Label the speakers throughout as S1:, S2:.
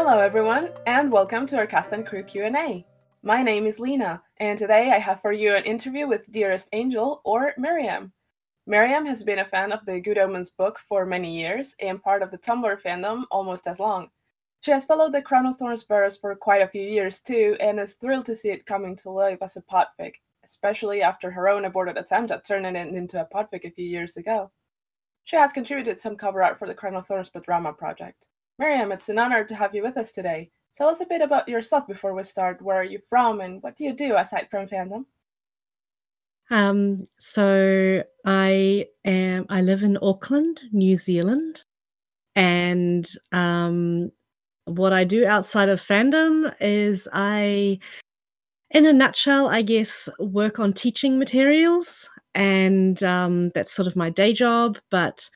S1: Hello everyone, and welcome to our Cast and Crew Q&A. My name is Lena, and today I have for you an interview with Dearest Angel, or Miriam. Miriam has been a fan of the Good Omens book for many years and part of the Tumblr fandom almost as long. She has followed the Crown of Thorns Burrows for quite a few years too, and is thrilled to see it coming to life as a podfic, especially after her own aborted attempt at turning it into a podfic a few years ago. She has contributed some cover art for the Crown of Thorns Drama project. Miriam, it's an honor to have you with us today. Tell us a bit about yourself before we start. Where are you from, and what do you do aside from fandom?
S2: Um, so I am I live in Auckland, New Zealand, and um, what I do outside of fandom is I, in a nutshell, I guess work on teaching materials, and um, that's sort of my day job. But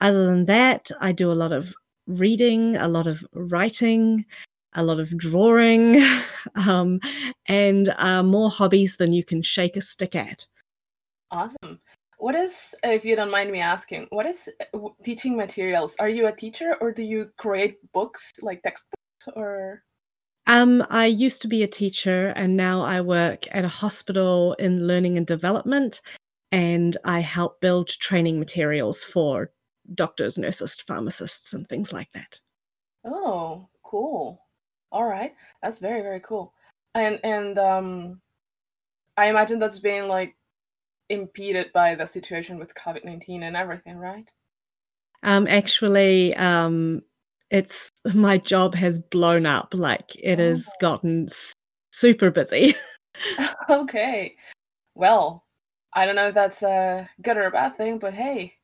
S2: other than that, I do a lot of reading, a lot of writing, a lot of drawing, um, and uh, more hobbies than you can shake a stick at.
S1: Awesome. What is, if you don't mind me asking, what is teaching materials? Are you a teacher or do you create books like textbooks or?
S2: Um, I used to be a teacher and now I work at a hospital in learning and development and I help build training materials for doctors, nurses, pharmacists, and things like that.
S1: Oh, cool. All right, that's very very cool. And and um, I imagine that's being like impeded by the situation with COVID nineteen and everything, right?
S2: Um, actually, um, it's my job has blown up. Like it oh. has gotten super busy.
S1: okay, well, I don't know if that's a good or a bad thing, but hey,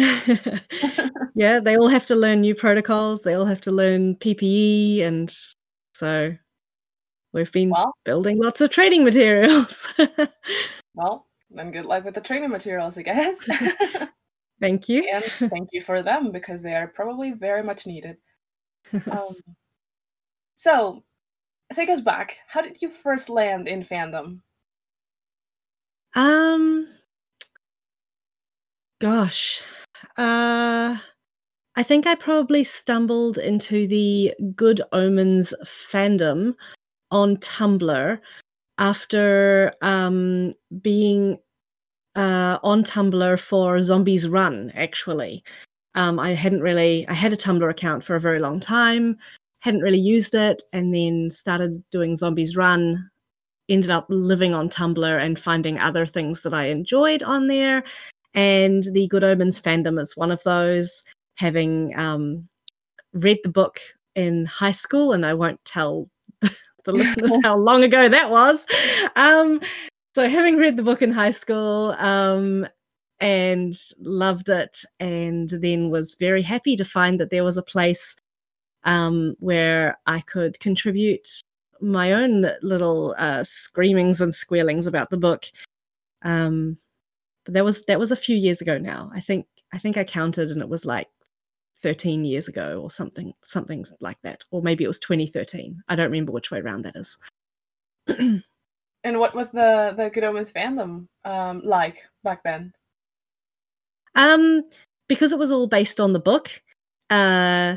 S2: yeah, they all have to learn new protocols. They all have to learn PPE, and so we've been well, building lots of training materials.
S1: well, then good luck with the training materials, I guess.
S2: thank you,
S1: and thank you for them because they are probably very much needed. Um, so, take us back. How did you first land in fandom?
S2: Um, gosh, uh, I think I probably stumbled into the Good Omens fandom on Tumblr after um, being uh, on Tumblr for Zombies Run, actually. Um, I hadn't really, I had a Tumblr account for a very long time, hadn't really used it, and then started doing Zombies Run. Ended up living on Tumblr and finding other things that I enjoyed on there and the Good Omens fandom is one of those. Having um, read the book in high school, and I won't tell the listeners how long ago that was. Um, so, having read the book in high school um, and loved it, and then was very happy to find that there was a place um, where I could contribute my own little uh, screamings and squealings about the book. Um, but that was that was a few years ago now. I think I think I counted and it was like 13 years ago or something something like that or maybe it was 2013 i don't remember which way around that is.
S1: And what was the the good omens fandom um like back then?
S2: Um because it was all based on the book uh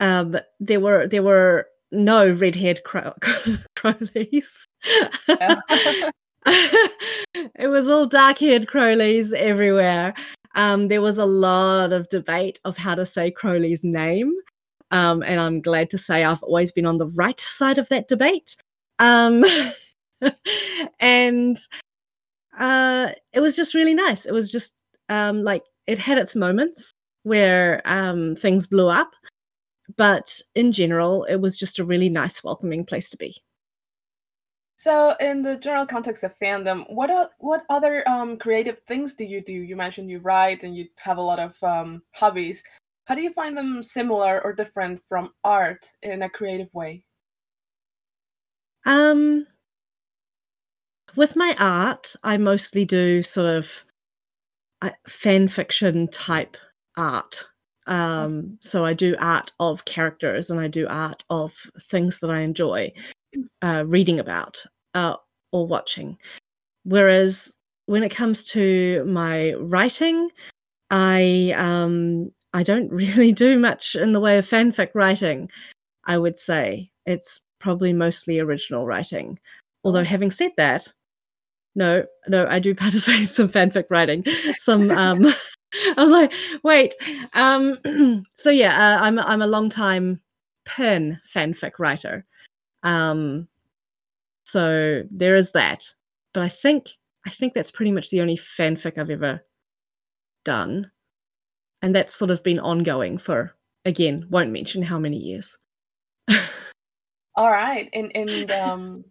S2: um there were there were no red-haired crow- crowleys it was all dark haired Crowleys everywhere. Um, there was a lot of debate of how to say Crowley's name. Um, and I'm glad to say I've always been on the right side of that debate. Um, and uh, it was just really nice. It was just um, like it had its moments where um, things blew up, but in general, it was just a really nice, welcoming place to be.
S1: So, in the general context of fandom, what are, what other um, creative things do you do? You mentioned you write and you have a lot of um, hobbies. How do you find them similar or different from art in a creative way?
S2: Um, with my art, I mostly do sort of uh, fan fiction type art. Um, so I do art of characters and I do art of things that I enjoy uh, reading about uh, or watching. Whereas when it comes to my writing, I um, I don't really do much in the way of fanfic writing. I would say it's probably mostly original writing. Although, having said that, no, no, I do participate in some fanfic writing. Some, um, I was like, wait, um, so yeah, uh, I'm I'm a long time pen fanfic writer. Um, so there is that. But I think I think that's pretty much the only fanfic I've ever done. And that's sort of been ongoing for again, won't mention how many years.
S1: All right. And and um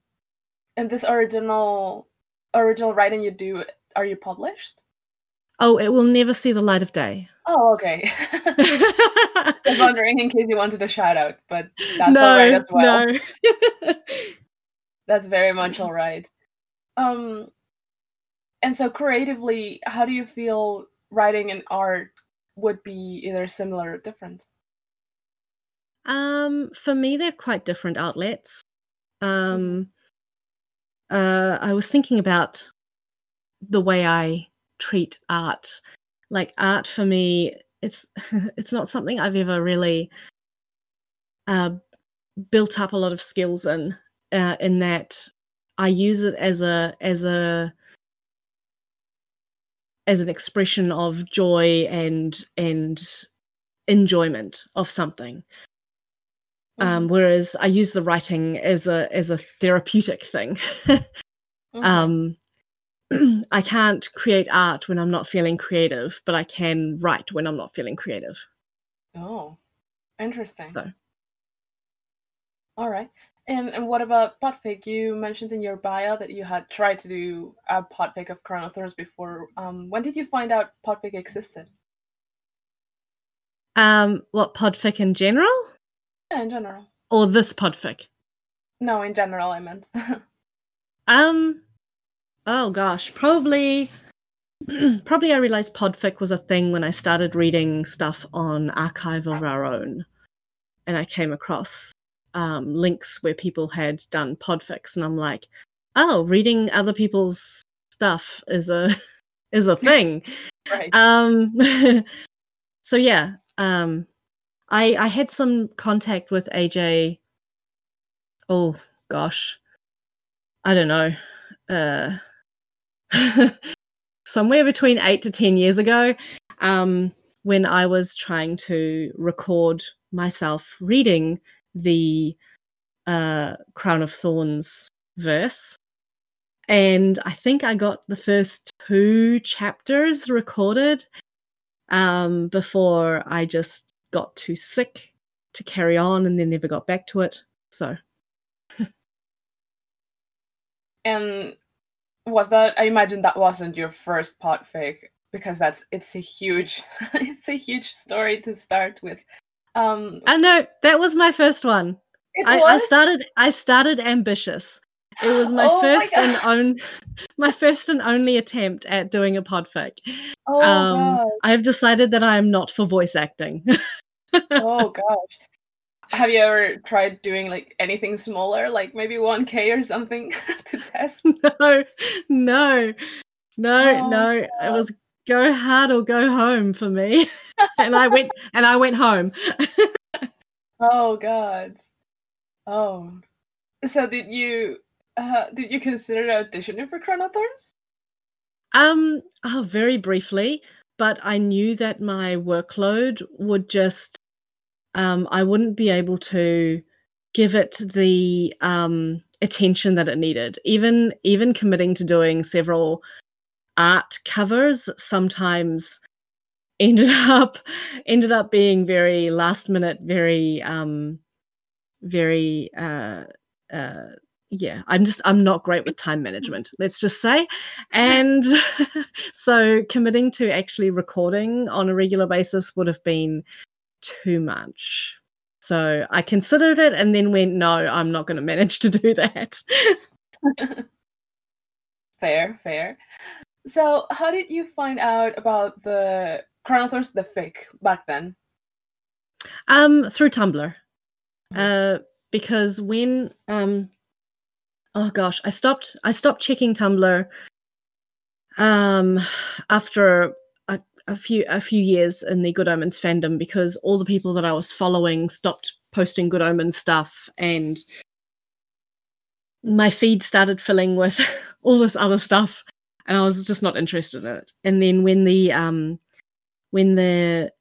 S1: and this original original writing you do are you published?
S2: Oh, it will never see the light of day.
S1: Oh, okay. I was wondering in case you wanted a shout out, but that's no, all right as well. No. that's very much all right. Um and so creatively, how do you feel writing and art would be either similar or different?
S2: Um, for me, they're quite different outlets. Um, uh, I was thinking about the way I treat art. Like art for me, it's it's not something I've ever really uh, built up a lot of skills in. Uh, in that, I use it as a as a as an expression of joy and and enjoyment of something. Um, mm-hmm. whereas I use the writing as a as a therapeutic thing. mm-hmm. um, I can't create art when I'm not feeling creative, but I can write when I'm not feeling creative.
S1: Oh, interesting.
S2: So,
S1: all right. And, and what about podfic? You mentioned in your bio that you had tried to do a podfic of Crown of Thorns before. Um, when did you find out podfic existed?
S2: Um, what podfic in general?
S1: Yeah, in general.
S2: Or this podfic?
S1: No, in general, I meant.
S2: um, oh gosh, probably. probably I realized podfic was a thing when I started reading stuff on Archive of Our Own, and I came across um, links where people had done podfics, and I'm like, oh, reading other people's stuff is a is a thing.
S1: right.
S2: Um, so yeah, um, I I had some contact with AJ. Oh gosh, I don't know. Uh, somewhere between eight to ten years ago, um, when I was trying to record myself reading the uh, Crown of Thorns verse. And I think I got the first two chapters recorded um, before I just got too sick to carry on and then never got back to it. So.
S1: and was that, I imagine that wasn't your first podfic because that's, it's a huge, it's a huge story to start with. Um,
S2: I know that was my first one. I, I, started. I started ambitious. It was my oh first my and own, my first and only attempt at doing a podfic.
S1: Oh um,
S2: I have decided that I am not for voice acting.
S1: oh gosh. Have you ever tried doing like anything smaller, like maybe 1K or something to test?
S2: No, no, no, oh, no. It was go hard or go home for me. and I went and I went home.
S1: oh god. Oh. So did you uh, did you consider auditioning for Crown of Thorns?
S2: Um, oh, very briefly, but I knew that my workload would just um I wouldn't be able to give it the um attention that it needed. Even even committing to doing several art covers sometimes ended up ended up being very last minute very um very uh uh yeah i'm just i'm not great with time management let's just say and so committing to actually recording on a regular basis would have been too much so i considered it and then went no i'm not going to manage to do that
S1: fair fair so, how did you find out about the Thorns, the fake back then?
S2: Um, through Tumblr. Mm-hmm. Uh, because when um, oh gosh, I stopped. I stopped checking Tumblr. Um, after a, few a few years in the Good Omens fandom because all the people that I was following stopped posting Good Omens stuff, and my feed started filling with all this other stuff, and I was just not interested in it. And then when the um when the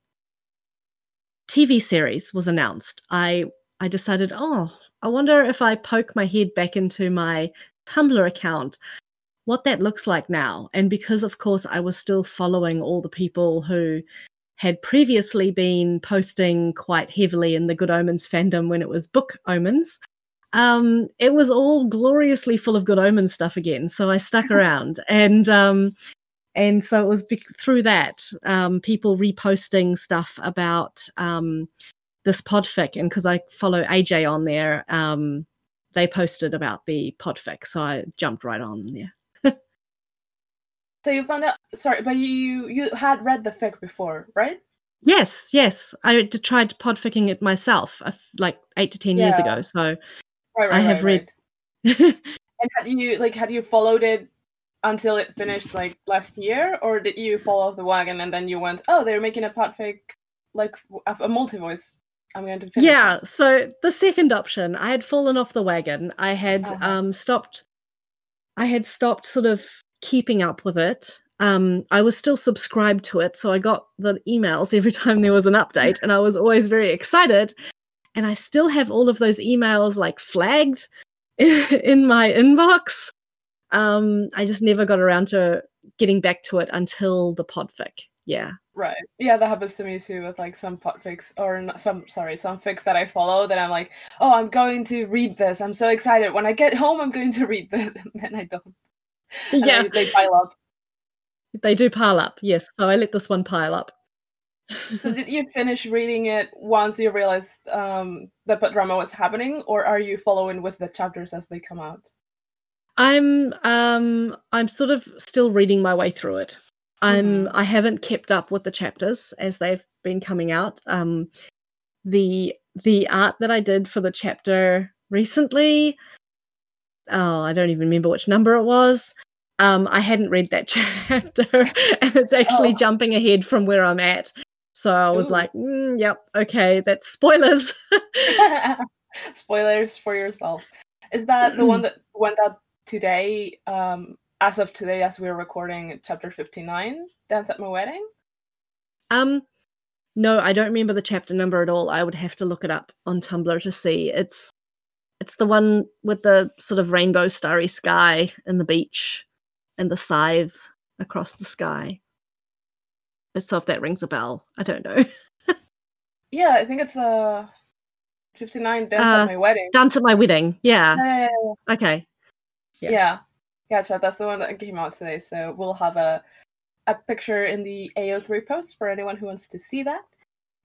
S2: TV series was announced, I I decided, oh, I wonder if I poke my head back into my Tumblr account, what that looks like now. And because, of course, I was still following all the people who had previously been posting quite heavily in the Good Omens fandom when it was Book Omens, um, it was all gloriously full of Good Omens stuff again. So I stuck around, and um, and so it was be- through that um, people reposting stuff about um, this podfic, and because I follow AJ on there, um, they posted about the podfic, so I jumped right on there.
S1: So you found out, sorry, but you you had read the fic before, right?
S2: Yes, yes. I tried podficking it myself, uh, like eight to ten yeah. years ago. So right, right, I have right,
S1: read. and had you like had you followed it until it finished like last year, or did you fall off the wagon and then you went, oh, they're making a podfic like a multi voice? I'm going to finish.
S2: Yeah. So the second option, I had fallen off the wagon. I had uh-huh. um, stopped. I had stopped sort of keeping up with it. Um, I was still subscribed to it, so I got the emails every time there was an update, and I was always very excited. And I still have all of those emails like flagged in my inbox. Um, I just never got around to getting back to it until the podfic. Yeah.
S1: Right. Yeah, that happens to me too with like some podfics or not, some sorry, some fics that I follow that I'm like, oh, I'm going to read this. I'm so excited. When I get home, I'm going to read this, and then I don't.
S2: Yeah,
S1: they, they pile up.
S2: They do pile up. Yes. So I let this one pile up.
S1: so did you finish reading it once you realized um, the drama was happening, or are you following with the chapters as they come out?
S2: I'm um I'm sort of still reading my way through it. I'm mm-hmm. I haven't kept up with the chapters as they've been coming out. Um the the art that I did for the chapter recently oh, I don't even remember which number it was. Um I hadn't read that chapter and it's actually oh. jumping ahead from where I'm at. So I was Ooh. like, mm, yep, okay, that's spoilers.
S1: spoilers for yourself. Is that the one that went out today, um, as of today, as we're recording, chapter 59, Dance at My Wedding?
S2: Um, no, I don't remember the chapter number at all. I would have to look it up on Tumblr to see. It's it's the one with the sort of rainbow starry sky and the beach and the scythe across the sky. So if that rings a bell, I don't know.
S1: yeah, I think it's a uh, 59 Dance uh, at My Wedding.
S2: Dance at My Wedding, yeah. yeah, yeah, yeah. Okay.
S1: Yeah. yeah. Gotcha. That's the one that came out today. So we'll have a a picture in the AO3 post for anyone who wants to see that.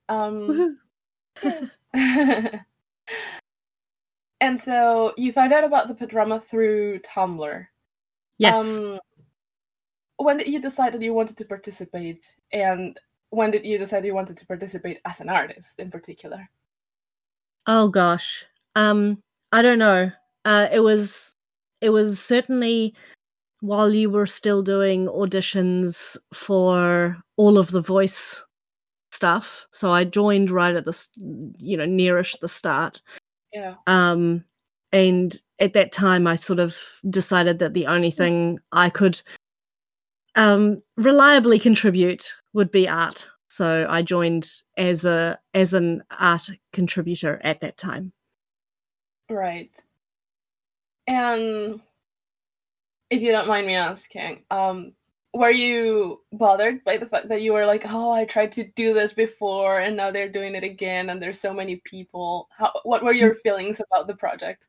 S1: Um, and so you found out about the Podrama through Tumblr.
S2: Yes. Um,
S1: when did you decide that you wanted to participate? And when did you decide you wanted to participate as an artist in particular?
S2: Oh gosh. Um, I don't know. Uh, it was it was certainly while you were still doing auditions for all of the voice stuff. So I joined right at the you know nearish the start.
S1: Yeah.
S2: Um and at that time I sort of decided that the only thing I could um reliably contribute would be art. So I joined as a as an art contributor at that time.
S1: Right. And if you don't mind me asking, um, were you bothered by the fact that you were like, oh, I tried to do this before and now they're doing it again and there's so many people? How, what were your feelings about the project?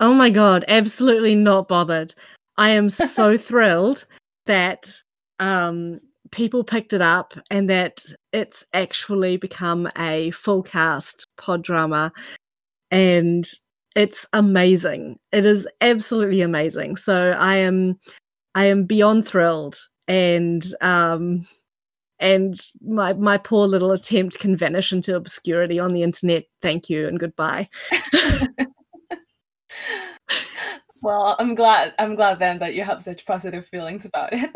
S2: Oh my god, absolutely not bothered. I am so thrilled that um, people picked it up and that it's actually become a full cast pod drama and it's amazing. It is absolutely amazing. So I am I am beyond thrilled and um and my my poor little attempt can vanish into obscurity on the internet. Thank you and goodbye.
S1: well, I'm glad I'm glad then that you have such positive feelings about it.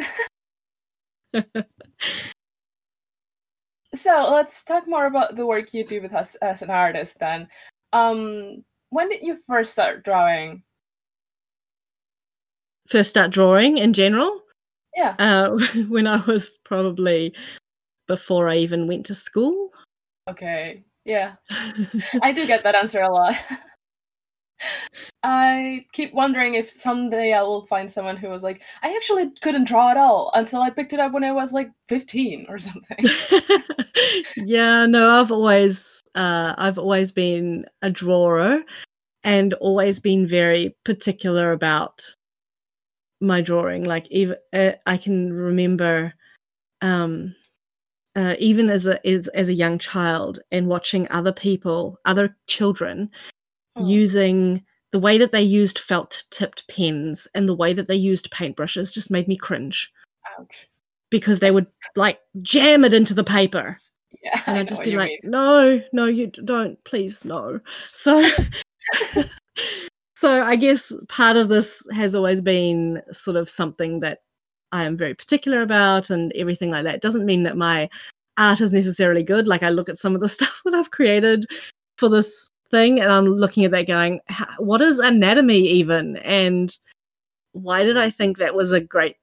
S1: So let's talk more about the work you do with us as an artist then. Um, when did you first start drawing?
S2: First start drawing in general?
S1: Yeah.
S2: Uh, when I was probably before I even went to school.
S1: Okay. Yeah. I do get that answer a lot. I keep wondering if someday I will find someone who was like, I actually couldn't draw at all until I picked it up when I was like 15 or something.
S2: yeah, no, I've always uh, I've always been a drawer and always been very particular about my drawing. Like even uh, I can remember um uh, even as a as, as a young child and watching other people, other children oh. using the way that they used felt tipped pens and the way that they used paintbrushes just made me cringe.
S1: Ouch.
S2: Because they would like jam it into the paper.
S1: Yeah.
S2: And I'd just be like, mean. no, no, you don't, please, no. So so I guess part of this has always been sort of something that I am very particular about and everything like that. It doesn't mean that my art is necessarily good. Like I look at some of the stuff that I've created for this thing and I'm looking at that going, what is anatomy even? And why did I think that was a great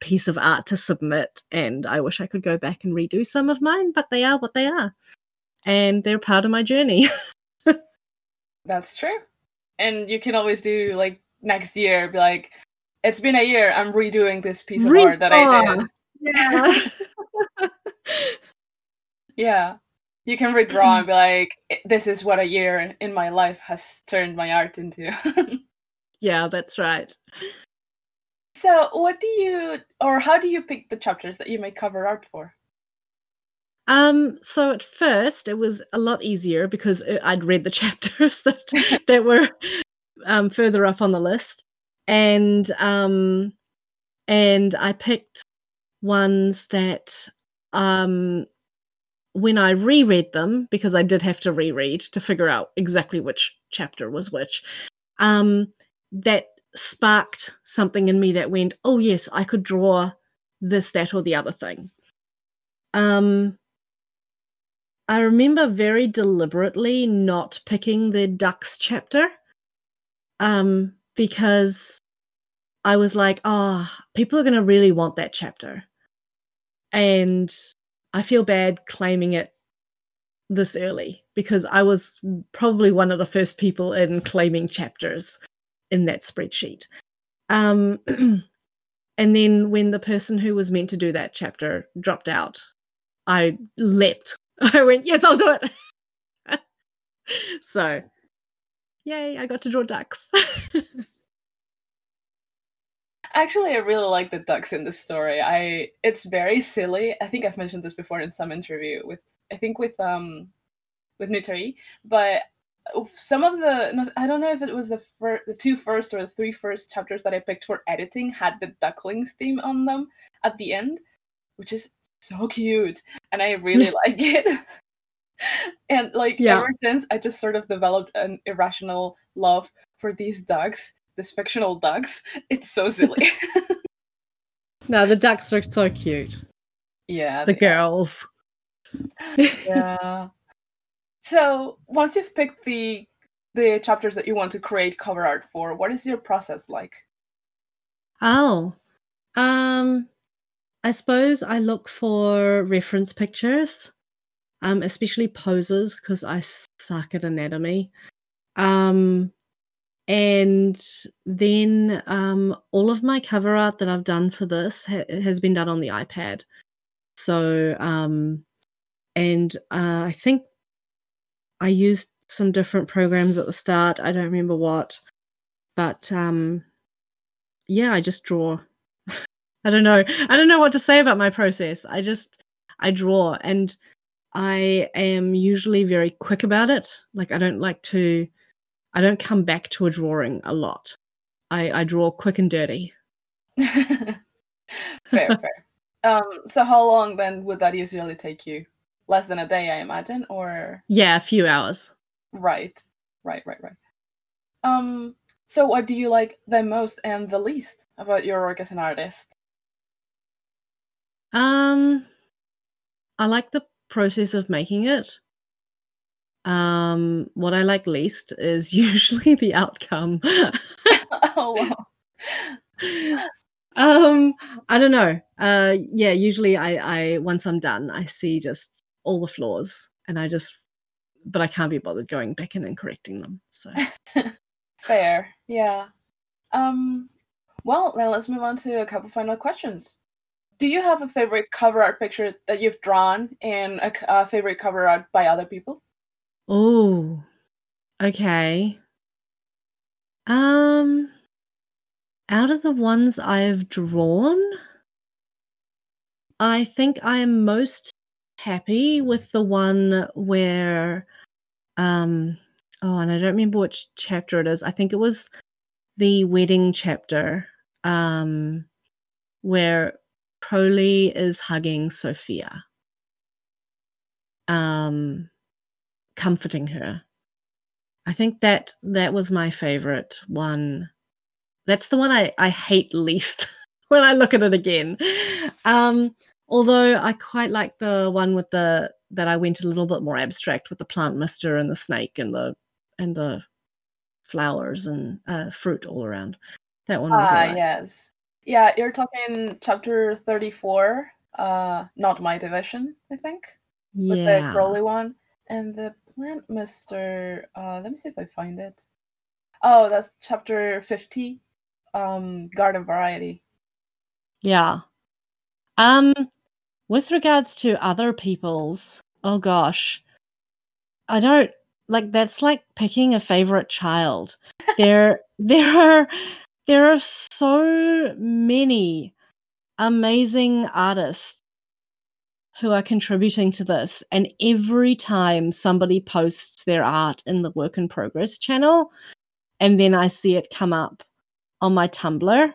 S2: piece of art to submit? And I wish I could go back and redo some of mine, but they are what they are. And they're part of my journey.
S1: That's true. And you can always do like next year, be like, it's been a year, I'm redoing this piece of Re- art that I did.
S2: Yeah.
S1: yeah. You can redraw and be like this is what a year in my life has turned my art into.
S2: Yeah that's right.
S1: So what do you or how do you pick the chapters that you make cover art for
S2: um so at first it was a lot easier because uh, i'd read the chapters that that were um further up on the list and um and i picked ones that um when I reread them, because I did have to reread to figure out exactly which chapter was which, um, that sparked something in me that went, oh, yes, I could draw this, that, or the other thing. Um, I remember very deliberately not picking the ducks chapter um, because I was like, oh, people are going to really want that chapter. And I feel bad claiming it this early because I was probably one of the first people in claiming chapters in that spreadsheet. Um, and then when the person who was meant to do that chapter dropped out, I leapt. I went, yes, I'll do it. so, yay, I got to draw ducks.
S1: Actually, I really like the ducks in the story. I it's very silly. I think I've mentioned this before in some interview with I think with um with Nutari, but some of the I don't know if it was the fir- the two first or the three first chapters that I picked for editing had the ducklings theme on them at the end, which is so cute, and I really like it. and like yeah. ever since, I just sort of developed an irrational love for these ducks this fictional ducks. It's so silly.
S2: no, the ducks are so cute.
S1: Yeah.
S2: The girls.
S1: yeah. So once you've picked the the chapters that you want to create cover art for, what is your process like?
S2: Oh. Um I suppose I look for reference pictures, um, especially poses because I suck at anatomy. Um, and then um, all of my cover art that I've done for this ha- has been done on the iPad. So, um, and uh, I think I used some different programs at the start. I don't remember what, but um, yeah, I just draw. I don't know. I don't know what to say about my process. I just I draw, and I am usually very quick about it. Like I don't like to I don't come back to a drawing a lot. I, I draw quick and dirty.
S1: fair, fair. Um, so how long then would that usually take you? Less than a day, I imagine, or
S2: yeah, a few hours.
S1: Right, right, right, right. Um, so what do you like the most and the least about your work as an artist?
S2: Um, I like the process of making it. Um, what I like least is usually the outcome.
S1: oh wow.
S2: um, I don't know. Uh, yeah, usually I, I once I'm done, I see just all the flaws, and I just, but I can't be bothered going back in and correcting them. So
S1: Fair. Yeah. Um. Well, then let's move on to a couple final questions. Do you have a favorite cover art picture that you've drawn and a favorite cover art by other people?
S2: Oh, okay. Um, out of the ones I've drawn, I think I am most happy with the one where, um, oh, and I don't remember which chapter it is. I think it was the wedding chapter, um, where Crowley is hugging Sophia, um, comforting her. I think that that was my favorite one. That's the one I, I hate least when I look at it again. Um, although I quite like the one with the that I went a little bit more abstract with the plant mister and the snake and the and the flowers and uh, fruit all around. That one was
S1: Ah,
S2: alright.
S1: yes. Yeah, you're talking chapter 34, uh, Not My Division, I think, with the
S2: Yeah.
S1: Crowley one. And the Plant Mister, uh, let me see if I find it. Oh, that's chapter 50, um, Garden Variety.
S2: Yeah. Um with regards to other people's, oh gosh. I don't like that's like picking a favorite child. There there are there are so many amazing artists who are contributing to this and every time somebody posts their art in the work in progress channel and then I see it come up on my Tumblr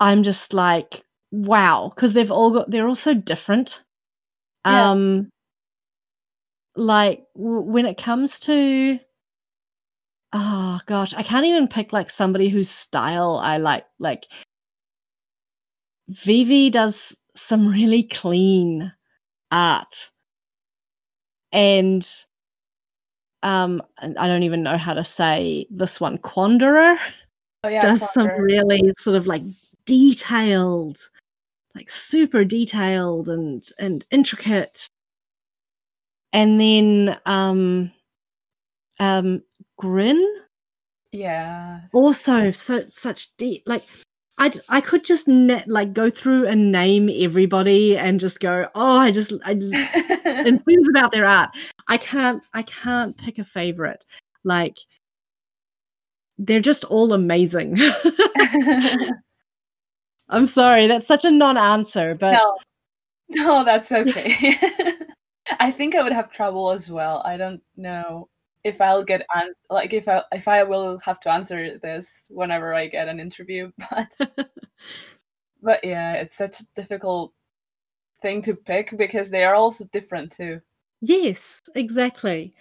S2: I'm just like, wow, because they've all got they're all so different.
S1: Yeah.
S2: Um like w- when it comes to oh gosh, I can't even pick like somebody whose style I like. Like Vivi does some really clean art. And um I don't even know how to say this one, Quanderer
S1: Oh, yeah,
S2: does some really sort of like detailed like super detailed and and intricate and then um um grin
S1: Yeah.
S2: also so such deep like I I could just net like go through and name everybody and just go oh I just I and things about their art I can't I can't pick a favorite like they're just all amazing I'm sorry that's such a non-answer but
S1: no, no, that's okay. I think I would have trouble as well. I don't know if I'll get ans- like if I if I will have to answer this whenever I get an interview, but but yeah, it's such a difficult thing to pick because they are also different too.
S2: Yes, exactly.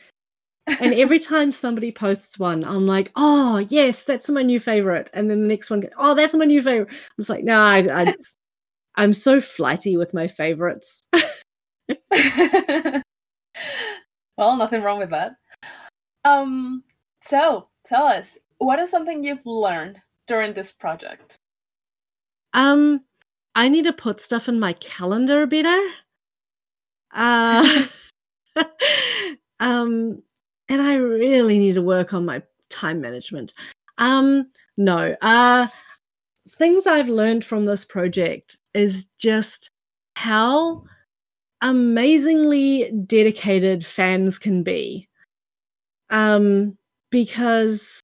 S2: And every time somebody posts one, I'm like, oh, yes, that's my new favorite. And then the next one, oh, that's my new favorite. I'm just like, no, I, I, I'm so flighty with my favorites.
S1: well, nothing wrong with that. Um, so tell us, what is something you've learned during this project?
S2: Um, I need to put stuff in my calendar better. Uh, um, and I really need to work on my time management. Um, no, uh, things I've learned from this project is just how amazingly dedicated fans can be. Um, because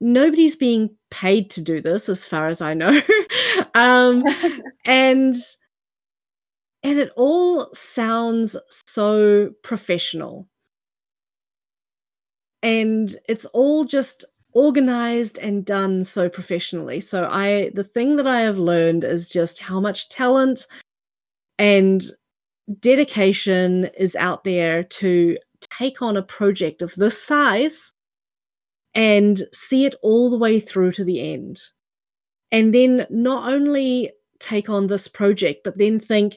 S2: nobody's being paid to do this, as far as I know. um, and and it all sounds so professional and it's all just organized and done so professionally so i the thing that i have learned is just how much talent and dedication is out there to take on a project of this size and see it all the way through to the end and then not only take on this project but then think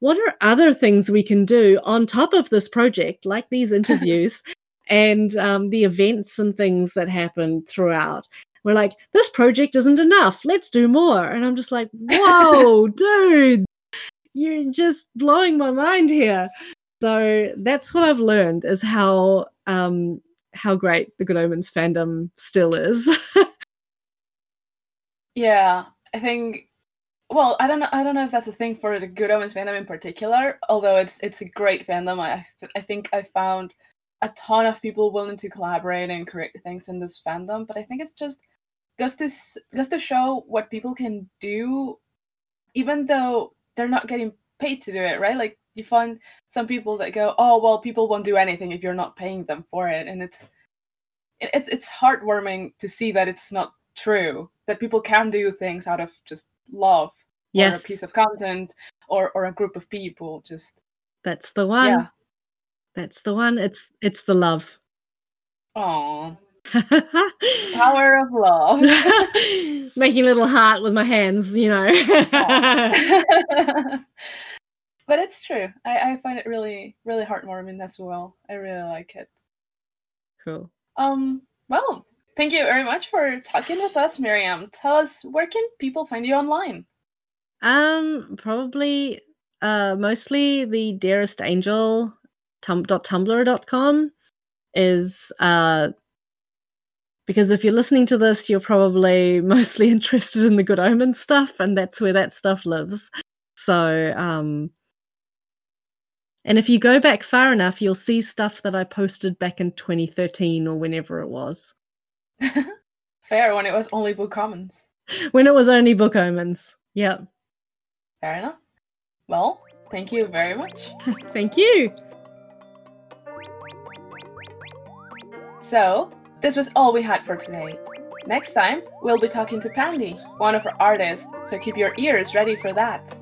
S2: what are other things we can do on top of this project, like these interviews and um, the events and things that happen throughout? We're like, this project isn't enough. Let's do more. And I'm just like, whoa, dude, you're just blowing my mind here. So that's what I've learned is how um, how great the Good Omens fandom still is.
S1: yeah, I think well, I don't know. I don't know if that's a thing for the Good Omens fandom in particular. Although it's it's a great fandom. I I think I found a ton of people willing to collaborate and create things in this fandom. But I think it's just goes to goes to show what people can do, even though they're not getting paid to do it. Right? Like you find some people that go, "Oh, well, people won't do anything if you're not paying them for it," and it's it's it's heartwarming to see that it's not true that people can do things out of just love yes. or a piece of content or or a group of people just
S2: that's the one. Yeah. that's the one. It's it's the love.
S1: Oh power of love.
S2: Making a little heart with my hands you know
S1: but it's true I, I find it really really heartwarming as well i really like it
S2: cool
S1: um well Thank you very much for talking with us, Miriam. Tell us where can people find you online?
S2: Um, probably uh mostly the dearest angel tum- tumblr.com is uh because if you're listening to this, you're probably mostly interested in the good omen stuff, and that's where that stuff lives. So, um, and if you go back far enough, you'll see stuff that I posted back in 2013 or whenever it was.
S1: Fair, when it was only book omens.
S2: When it was only book omens. Yep.
S1: Fair enough. Well, thank you very much.
S2: thank you.
S1: So, this was all we had for today. Next time, we'll be talking to Pandy, one of our artists, so keep your ears ready for that.